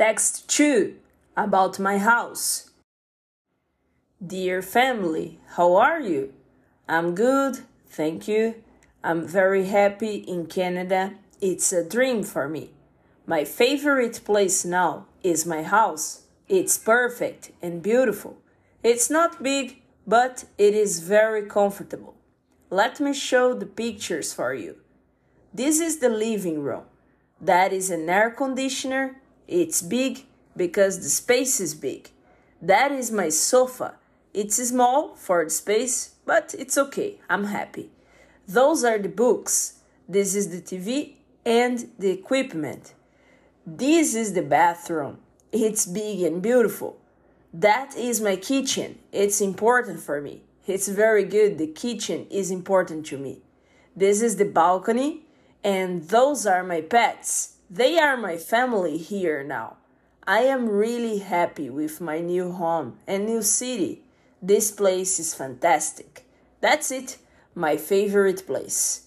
Text 2 about my house. Dear family, how are you? I'm good, thank you. I'm very happy in Canada. It's a dream for me. My favorite place now is my house. It's perfect and beautiful. It's not big, but it is very comfortable. Let me show the pictures for you. This is the living room. That is an air conditioner. It's big because the space is big. That is my sofa. It's small for the space, but it's okay. I'm happy. Those are the books. This is the TV and the equipment. This is the bathroom. It's big and beautiful. That is my kitchen. It's important for me. It's very good. The kitchen is important to me. This is the balcony, and those are my pets. They are my family here now. I am really happy with my new home and new city. This place is fantastic. That's it, my favorite place.